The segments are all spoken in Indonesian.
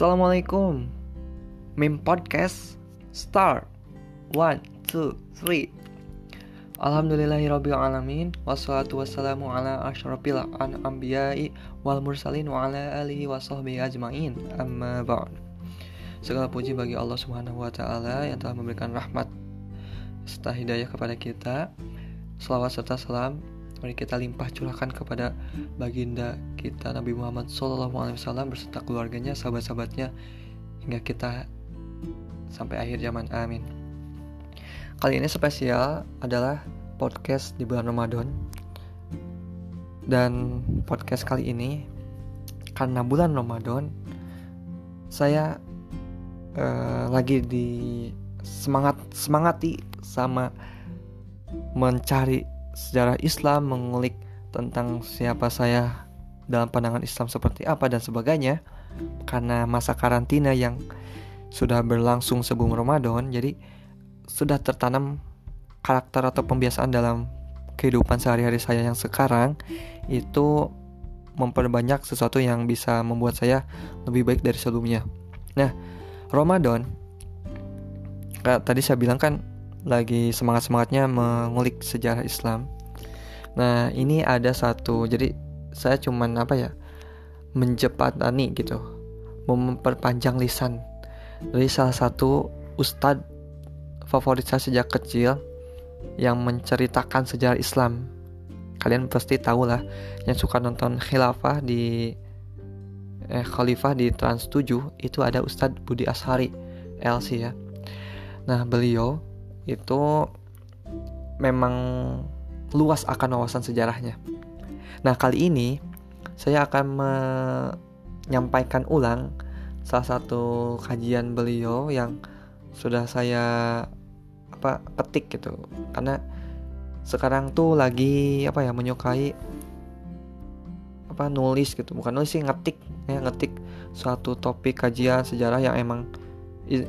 Assalamualaikum. Mim Podcast Start One, two, three. Alhamdulillahirrabbilalamin Wassalatu wassalamu ala ashrafil an'ambiyai Wal mursalin wa ala alihi wa sahbihi ajma'in. Amma ba'd. Segala puji bagi Allah subhanahu wa ta'ala Yang telah memberikan rahmat Serta hidayah kepada kita. Salawat serta salam Mari kita limpah curahkan kepada baginda kita Nabi Muhammad SAW beserta keluarganya, sahabat-sahabatnya hingga kita sampai akhir zaman. Amin. Kali ini spesial adalah podcast di bulan Ramadan dan podcast kali ini karena bulan Ramadan saya uh, lagi di semangat semangati sama mencari sejarah Islam, mengulik tentang siapa saya dalam pandangan Islam seperti apa dan sebagainya. Karena masa karantina yang sudah berlangsung sebelum Ramadan, jadi sudah tertanam karakter atau pembiasaan dalam kehidupan sehari-hari saya yang sekarang itu memperbanyak sesuatu yang bisa membuat saya lebih baik dari sebelumnya. Nah, Ramadan tadi saya bilang kan lagi semangat-semangatnya mengulik sejarah Islam. Nah, ini ada satu jadi saya cuman apa ya? menjepatani gitu. Memperpanjang lisan dari salah satu ustadz favorit saya sejak kecil yang menceritakan sejarah Islam. Kalian pasti tahu lah yang suka nonton khilafah di eh, khalifah di Trans 7 itu ada Ustadz Budi Ashari LC ya. Nah, beliau itu memang luas akan wawasan sejarahnya. Nah, kali ini saya akan menyampaikan ulang salah satu kajian beliau yang sudah saya apa petik gitu. Karena sekarang tuh lagi apa ya menyukai apa nulis gitu, bukan nulis sih ngetik ya ngetik suatu topik kajian sejarah yang emang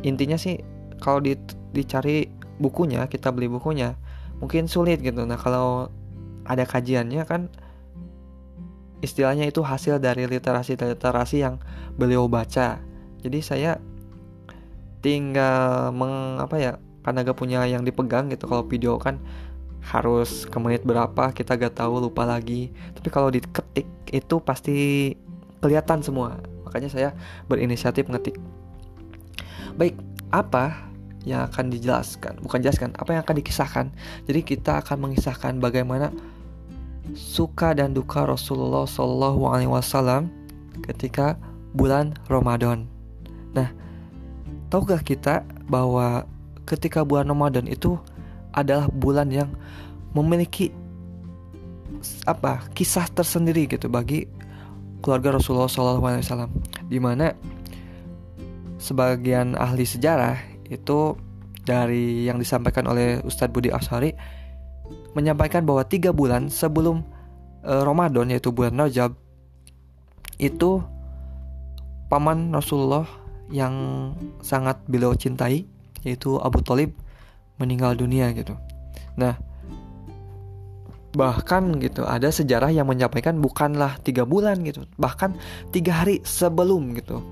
intinya sih kalau di, dicari bukunya kita beli bukunya mungkin sulit gitu. Nah kalau ada kajiannya kan istilahnya itu hasil dari literasi literasi yang beliau baca. Jadi saya tinggal meng apa ya karena gak punya yang dipegang gitu. Kalau video kan harus ke menit berapa kita gak tahu lupa lagi. Tapi kalau diketik itu pasti kelihatan semua. Makanya saya berinisiatif ngetik. Baik apa yang akan dijelaskan, bukan jelaskan, apa yang akan dikisahkan. Jadi kita akan mengisahkan bagaimana suka dan duka Rasulullah Shallallahu Alaihi Wasallam ketika bulan Ramadan. Nah, tahukah kita bahwa ketika bulan Ramadan itu adalah bulan yang memiliki apa kisah tersendiri gitu bagi keluarga Rasulullah SAW, di mana sebagian ahli sejarah itu dari yang disampaikan oleh Ustadz Budi Ashari menyampaikan bahwa tiga bulan sebelum e, Ramadan yaitu bulan Rajab itu paman Rasulullah yang sangat beliau cintai yaitu Abu Talib meninggal dunia gitu. Nah bahkan gitu ada sejarah yang menyampaikan bukanlah tiga bulan gitu bahkan tiga hari sebelum gitu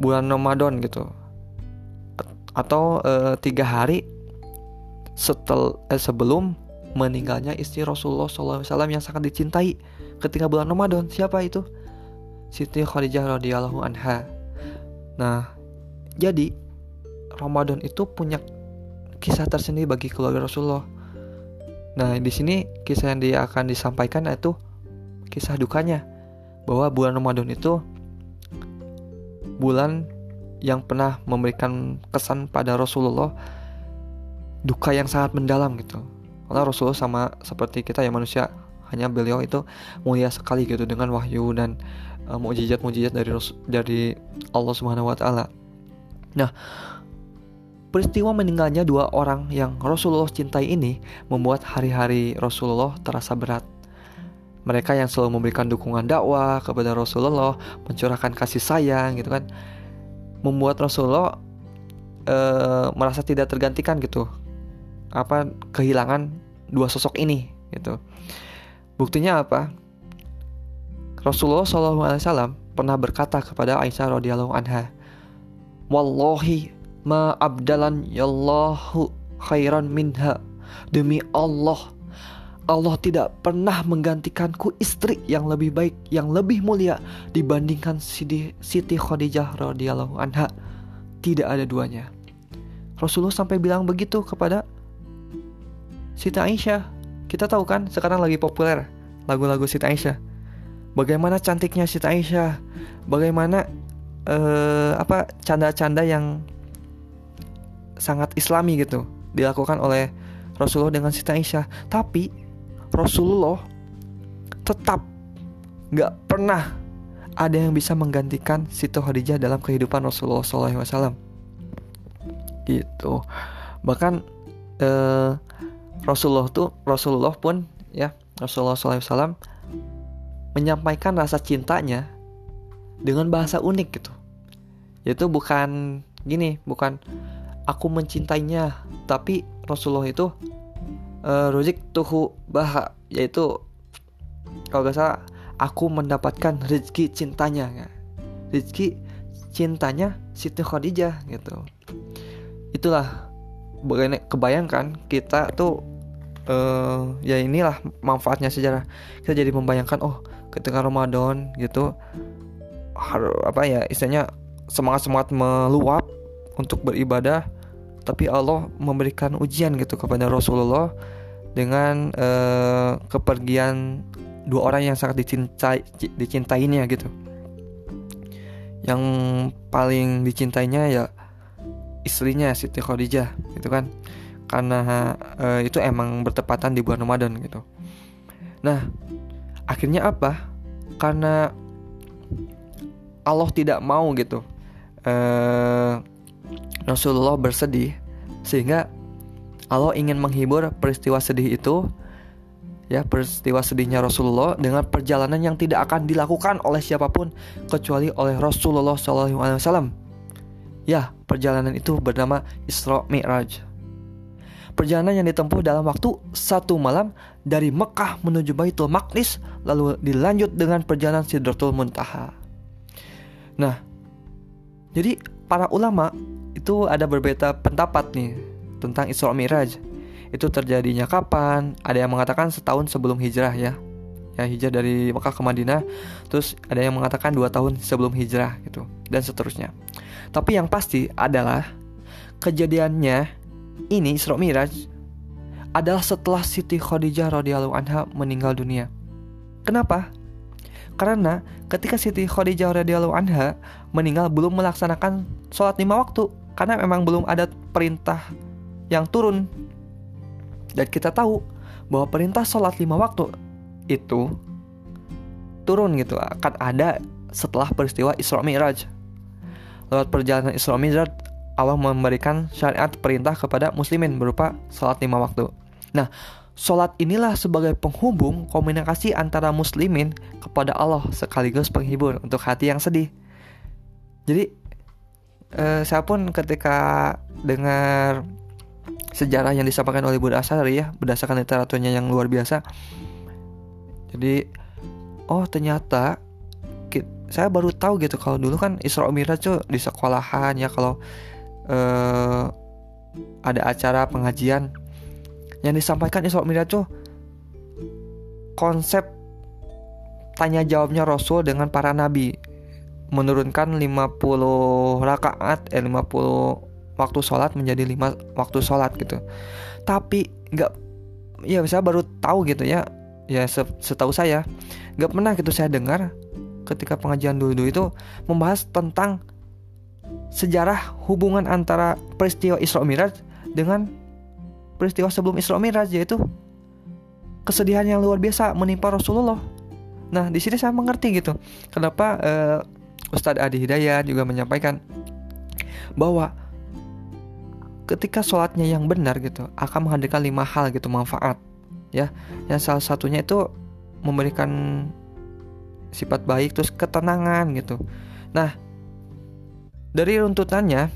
bulan Ramadan gitu atau uh, tiga hari setel eh, sebelum meninggalnya istri Rasulullah SAW yang sangat dicintai ketika bulan Ramadan. Siapa itu? Siti Khadijah radhiyallahu anha. Nah jadi Ramadan itu punya kisah tersendiri bagi keluarga Rasulullah. Nah di sini kisah yang dia akan disampaikan itu kisah dukanya bahwa bulan Ramadan itu bulan yang pernah memberikan kesan pada Rasulullah duka yang sangat mendalam gitu. Karena Rasulullah sama seperti kita ya manusia, hanya beliau itu mulia sekali gitu dengan wahyu dan uh, mujizat-mujizat dari dari Allah Subhanahu wa taala. Nah, peristiwa meninggalnya dua orang yang Rasulullah cintai ini membuat hari-hari Rasulullah terasa berat. Mereka yang selalu memberikan dukungan dakwah kepada Rasulullah, mencurahkan kasih sayang gitu kan membuat Rasulullah uh, merasa tidak tergantikan gitu. Apa kehilangan dua sosok ini gitu. Buktinya apa? Rasulullah SAW pernah berkata kepada Aisyah radhiyallahu anha, "Wallahi ma abdalan yallahu khairan minha." Demi Allah, Allah tidak pernah menggantikanku istri yang lebih baik, yang lebih mulia dibandingkan Siti, Khadijah radhiyallahu anha. Tidak ada duanya. Rasulullah sampai bilang begitu kepada Siti Aisyah. Kita tahu kan sekarang lagi populer lagu-lagu Siti Aisyah. Bagaimana cantiknya Siti Aisyah, bagaimana uh, apa canda-canda yang sangat islami gitu dilakukan oleh Rasulullah dengan Siti Aisyah. Tapi Rasulullah tetap nggak pernah ada yang bisa menggantikan Siti Khadijah dalam kehidupan Rasulullah SAW. Gitu. Bahkan eh, Rasulullah tuh Rasulullah pun ya Rasulullah SAW menyampaikan rasa cintanya dengan bahasa unik gitu. Yaitu bukan gini, bukan aku mencintainya, tapi Rasulullah itu uh, ruzik tuhu baha yaitu kalau gak salah aku mendapatkan rezeki cintanya ya. rezeki cintanya Siti Khadijah gitu itulah kebayangkan kita tuh uh, ya inilah manfaatnya sejarah kita jadi membayangkan oh ketika Ramadan gitu har, apa ya istilahnya semangat semangat meluap untuk beribadah tapi Allah memberikan ujian gitu kepada Rasulullah dengan uh, kepergian dua orang yang sangat dicintai dicintainya gitu. Yang paling dicintainya ya istrinya Siti Khadijah gitu kan. Karena uh, itu emang bertepatan di bulan Ramadan gitu. Nah, akhirnya apa? Karena Allah tidak mau gitu. Uh, Rasulullah bersedih sehingga Allah ingin menghibur peristiwa sedih itu ya peristiwa sedihnya Rasulullah dengan perjalanan yang tidak akan dilakukan oleh siapa pun kecuali oleh Rasulullah SAW. Ya, perjalanan itu bernama Isra Mi'raj. Perjalanan yang ditempuh dalam waktu satu malam dari Mekah menuju Baitul Maqdis lalu dilanjut dengan perjalanan Sidratul Muntaha. Nah, jadi para ulama itu ada berbeda pendapat nih tentang Isra Miraj. Itu terjadinya kapan? Ada yang mengatakan setahun sebelum hijrah ya. Ya hijrah dari Mekah ke Madinah. Terus ada yang mengatakan dua tahun sebelum hijrah gitu dan seterusnya. Tapi yang pasti adalah kejadiannya ini Isra Miraj adalah setelah Siti Khadijah radhiyallahu anha meninggal dunia. Kenapa? Karena ketika Siti Khadijah radhiyallahu anha meninggal belum melaksanakan sholat lima waktu karena memang belum ada perintah yang turun. Dan kita tahu bahwa perintah sholat lima waktu itu turun gitu. Akan ada setelah peristiwa Isra Mi'raj. Lewat perjalanan Isra Mi'raj Allah memberikan syariat perintah kepada muslimin berupa sholat lima waktu. Nah Sholat inilah sebagai penghubung komunikasi antara muslimin kepada Allah sekaligus penghibur untuk hati yang sedih. Jadi uh, saya pun ketika dengar sejarah yang disampaikan oleh Buddha Asari ya berdasarkan literaturnya yang luar biasa jadi oh ternyata saya baru tahu gitu kalau dulu kan Isra Mi'raj tuh di sekolahan ya kalau uh, ada acara pengajian. Yang disampaikan Isra Mi'raj tuh konsep tanya jawabnya Rasul dengan para nabi menurunkan 50 rakaat eh 50 waktu sholat menjadi 5 waktu sholat gitu tapi nggak ya saya baru tahu gitu ya ya setahu saya nggak pernah gitu saya dengar ketika pengajian dulu-dulu itu membahas tentang sejarah hubungan antara peristiwa Isra Miraj dengan peristiwa sebelum Isra Miraj yaitu kesedihan yang luar biasa menimpa Rasulullah. Nah, di sini saya mengerti gitu. Kenapa uh, Ustadz Adi Hidayat juga menyampaikan bahwa ketika sholatnya yang benar gitu akan menghadirkan lima hal gitu manfaat ya. Yang salah satunya itu memberikan sifat baik terus ketenangan gitu. Nah dari runtutannya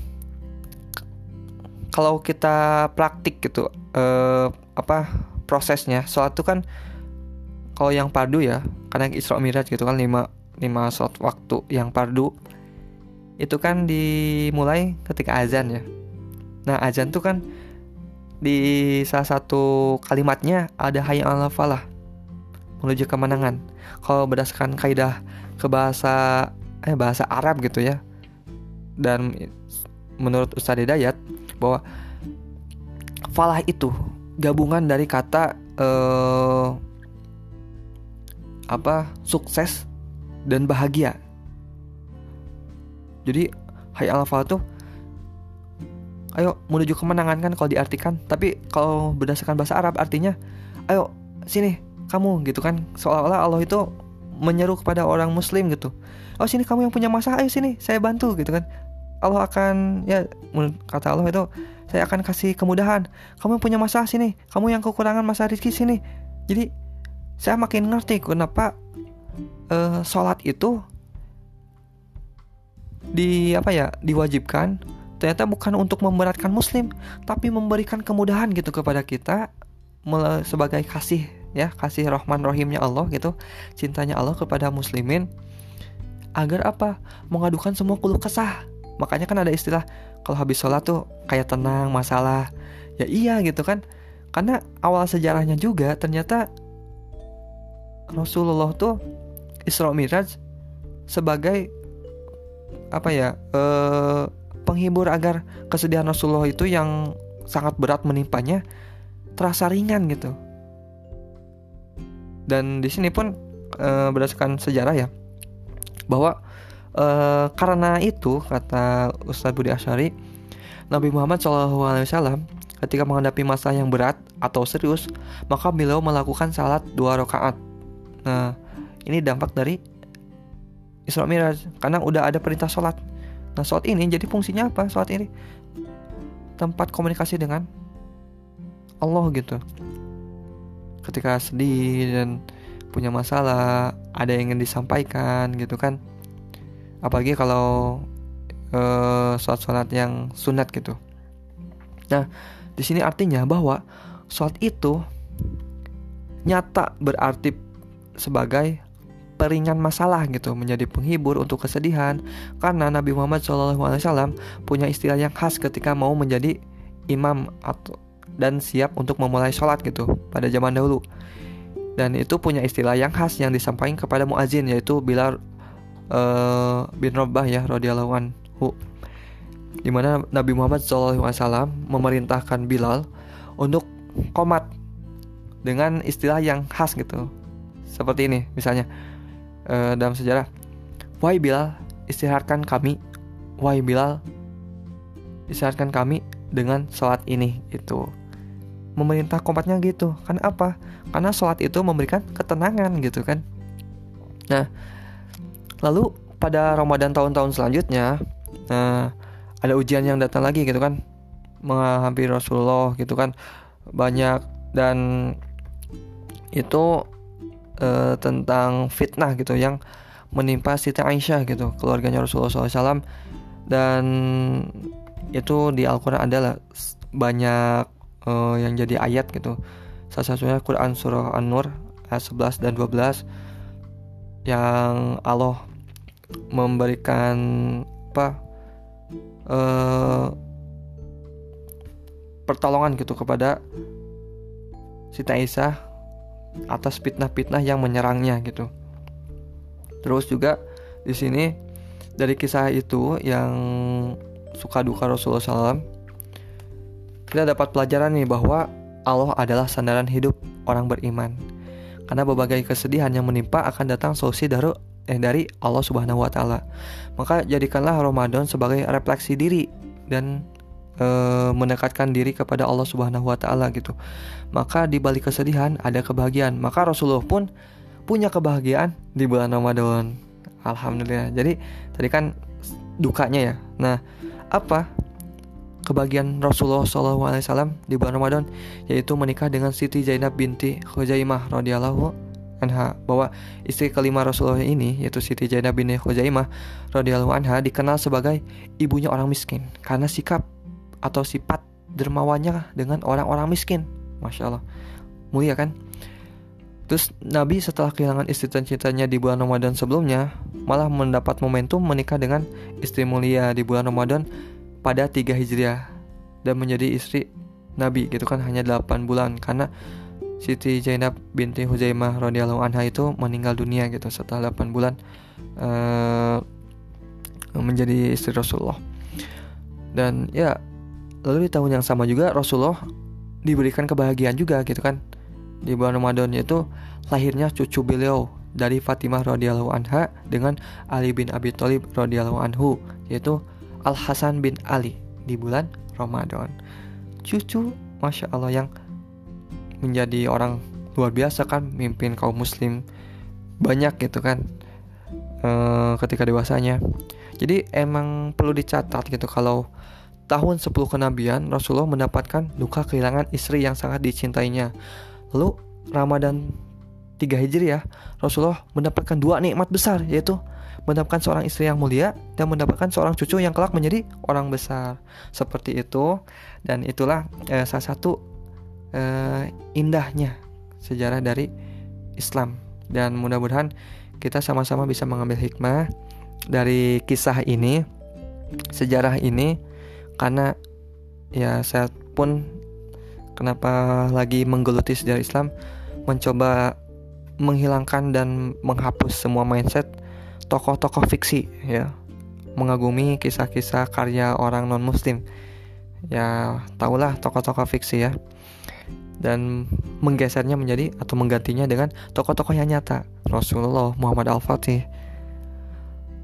kalau kita praktik gitu eh, apa prosesnya sholat itu kan kalau yang padu ya karena Isra Miraj gitu kan lima lima sholat waktu yang pardu itu kan dimulai ketika azan ya. Nah azan tuh kan di salah satu kalimatnya ada hayya ala falah menuju kemenangan. Kalau berdasarkan kaidah ke bahasa eh bahasa Arab gitu ya dan menurut Ustadz Hidayat bahwa falah itu gabungan dari kata eh, apa sukses dan bahagia. Jadi ala falah tuh ayo menuju kemenangan kan kalau diartikan. Tapi kalau berdasarkan bahasa Arab artinya ayo sini kamu gitu kan. Seolah-olah Allah itu menyeru kepada orang muslim gitu. Oh sini kamu yang punya masalah ayo sini saya bantu gitu kan. Allah akan ya kata Allah itu saya akan kasih kemudahan. Kamu yang punya masalah sini kamu yang kekurangan masalah rezeki sini. Jadi saya makin ngerti kenapa uh, sholat itu di apa ya diwajibkan. Ternyata bukan untuk memberatkan muslim tapi memberikan kemudahan gitu kepada kita sebagai kasih ya kasih rahman rahimnya Allah gitu cintanya Allah kepada muslimin. Agar apa? Mengadukan semua keluh kesah. Makanya kan ada istilah kalau habis sholat tuh kayak tenang masalah. Ya iya gitu kan. Karena awal sejarahnya juga ternyata Rasulullah tuh Isra Miraj sebagai apa ya eh, penghibur agar kesedihan Rasulullah itu yang sangat berat menimpanya terasa ringan gitu. Dan di sini pun e, berdasarkan sejarah ya bahwa e, karena itu kata Ustadz Budi Asyari Nabi Muhammad SAW ketika menghadapi masa yang berat atau serius maka beliau melakukan salat dua rakaat. Nah ini dampak dari Isra Miraj karena udah ada perintah sholat Nah sholat ini jadi fungsinya apa sholat ini? Tempat komunikasi dengan Allah gitu. Ketika sedih dan punya masalah, ada yang ingin disampaikan gitu kan. Apalagi kalau uh, sholat-sholat yang sunat gitu. Nah, di sini artinya bahwa sholat itu nyata berarti sebagai peringan masalah gitu menjadi penghibur untuk kesedihan. Karena Nabi Muhammad SAW punya istilah yang khas ketika mau menjadi imam atau dan siap untuk memulai sholat gitu pada zaman dahulu. Dan itu punya istilah yang khas yang disampaikan kepada muazin yaitu Bilal uh, bin Rabah ya radhiyallahu anhu. Di mana Nabi Muhammad SAW memerintahkan Bilal untuk komat dengan istilah yang khas gitu. Seperti ini misalnya uh, dalam sejarah. Wahai Bilal istirahatkan kami. Wahai Bilal istirahatkan kami dengan sholat ini itu memerintah kompatnya gitu. Kan apa? Karena sholat itu memberikan ketenangan gitu kan. Nah lalu pada Ramadan tahun-tahun selanjutnya nah ada ujian yang datang lagi gitu kan. Menghampiri Rasulullah gitu kan. Banyak dan itu uh, tentang fitnah gitu yang menimpa Siti Aisyah gitu keluarganya Rasulullah SAW dan itu di Al-Quran adalah banyak uh, yang jadi ayat gitu. Salah satunya Quran Surah An-Nur ayat 11 dan 12 yang Allah memberikan apa uh, pertolongan gitu kepada Siti Aisyah atas fitnah-fitnah yang menyerangnya gitu. Terus juga di sini dari kisah itu yang suka duka Rasulullah SAW kita dapat pelajaran nih bahwa Allah adalah sandaran hidup orang beriman. Karena berbagai kesedihan yang menimpa akan datang solusi dari eh, dari Allah Subhanahu wa taala. Maka jadikanlah Ramadan sebagai refleksi diri dan e, mendekatkan diri kepada Allah Subhanahu wa taala gitu. Maka di balik kesedihan ada kebahagiaan. Maka Rasulullah pun punya kebahagiaan di bulan Ramadan. Alhamdulillah. Jadi tadi kan dukanya ya. Nah, apa kebahagiaan Rasulullah SAW di bulan Ramadan yaitu menikah dengan Siti Zainab binti Khuzaimah radhiyallahu anha bahwa istri kelima Rasulullah ini yaitu Siti Zainab binti Khuzaimah radhiyallahu anha dikenal sebagai ibunya orang miskin karena sikap atau sifat dermawannya dengan orang-orang miskin. Masya Allah, mulia kan? Terus Nabi setelah kehilangan istri tercintanya di bulan Ramadan sebelumnya malah mendapat momentum menikah dengan istri mulia di bulan Ramadan pada 3 Hijriah dan menjadi istri Nabi gitu kan hanya 8 bulan karena Siti Zainab binti Huzaimah radhiyallahu anha itu meninggal dunia gitu setelah 8 bulan uh, menjadi istri Rasulullah. Dan ya lalu di tahun yang sama juga Rasulullah diberikan kebahagiaan juga gitu kan di bulan Ramadan yaitu lahirnya cucu beliau dari Fatimah radhiyallahu anha dengan Ali bin Abi Thalib radhiyallahu anhu yaitu Al Hasan bin Ali di bulan Ramadan. Cucu Masya Allah yang menjadi orang luar biasa kan mimpin kaum muslim banyak gitu kan e, ketika dewasanya. Jadi emang perlu dicatat gitu kalau tahun 10 kenabian Rasulullah mendapatkan duka kehilangan istri yang sangat dicintainya. Lalu Ramadan 3 Hijriah, Rasulullah mendapatkan dua nikmat besar yaitu mendapatkan seorang istri yang mulia dan mendapatkan seorang cucu yang kelak menjadi orang besar. Seperti itu dan itulah eh, salah satu eh, indahnya sejarah dari Islam dan mudah-mudahan kita sama-sama bisa mengambil hikmah dari kisah ini, sejarah ini karena ya saya pun kenapa lagi menggeluti sejarah Islam mencoba menghilangkan dan menghapus semua mindset tokoh-tokoh fiksi ya. Mengagumi kisah-kisah karya orang non muslim ya tahulah tokoh-tokoh fiksi ya. Dan menggesernya menjadi atau menggantinya dengan tokoh-tokoh yang nyata. Rasulullah Muhammad Al-Fatih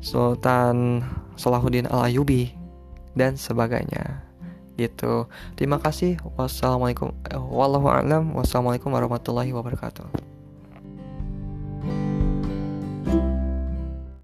Sultan Salahuddin Al-Ayubi dan sebagainya. Gitu. Terima kasih. Wassalamualaikum eh, wassalamualaikum warahmatullahi wabarakatuh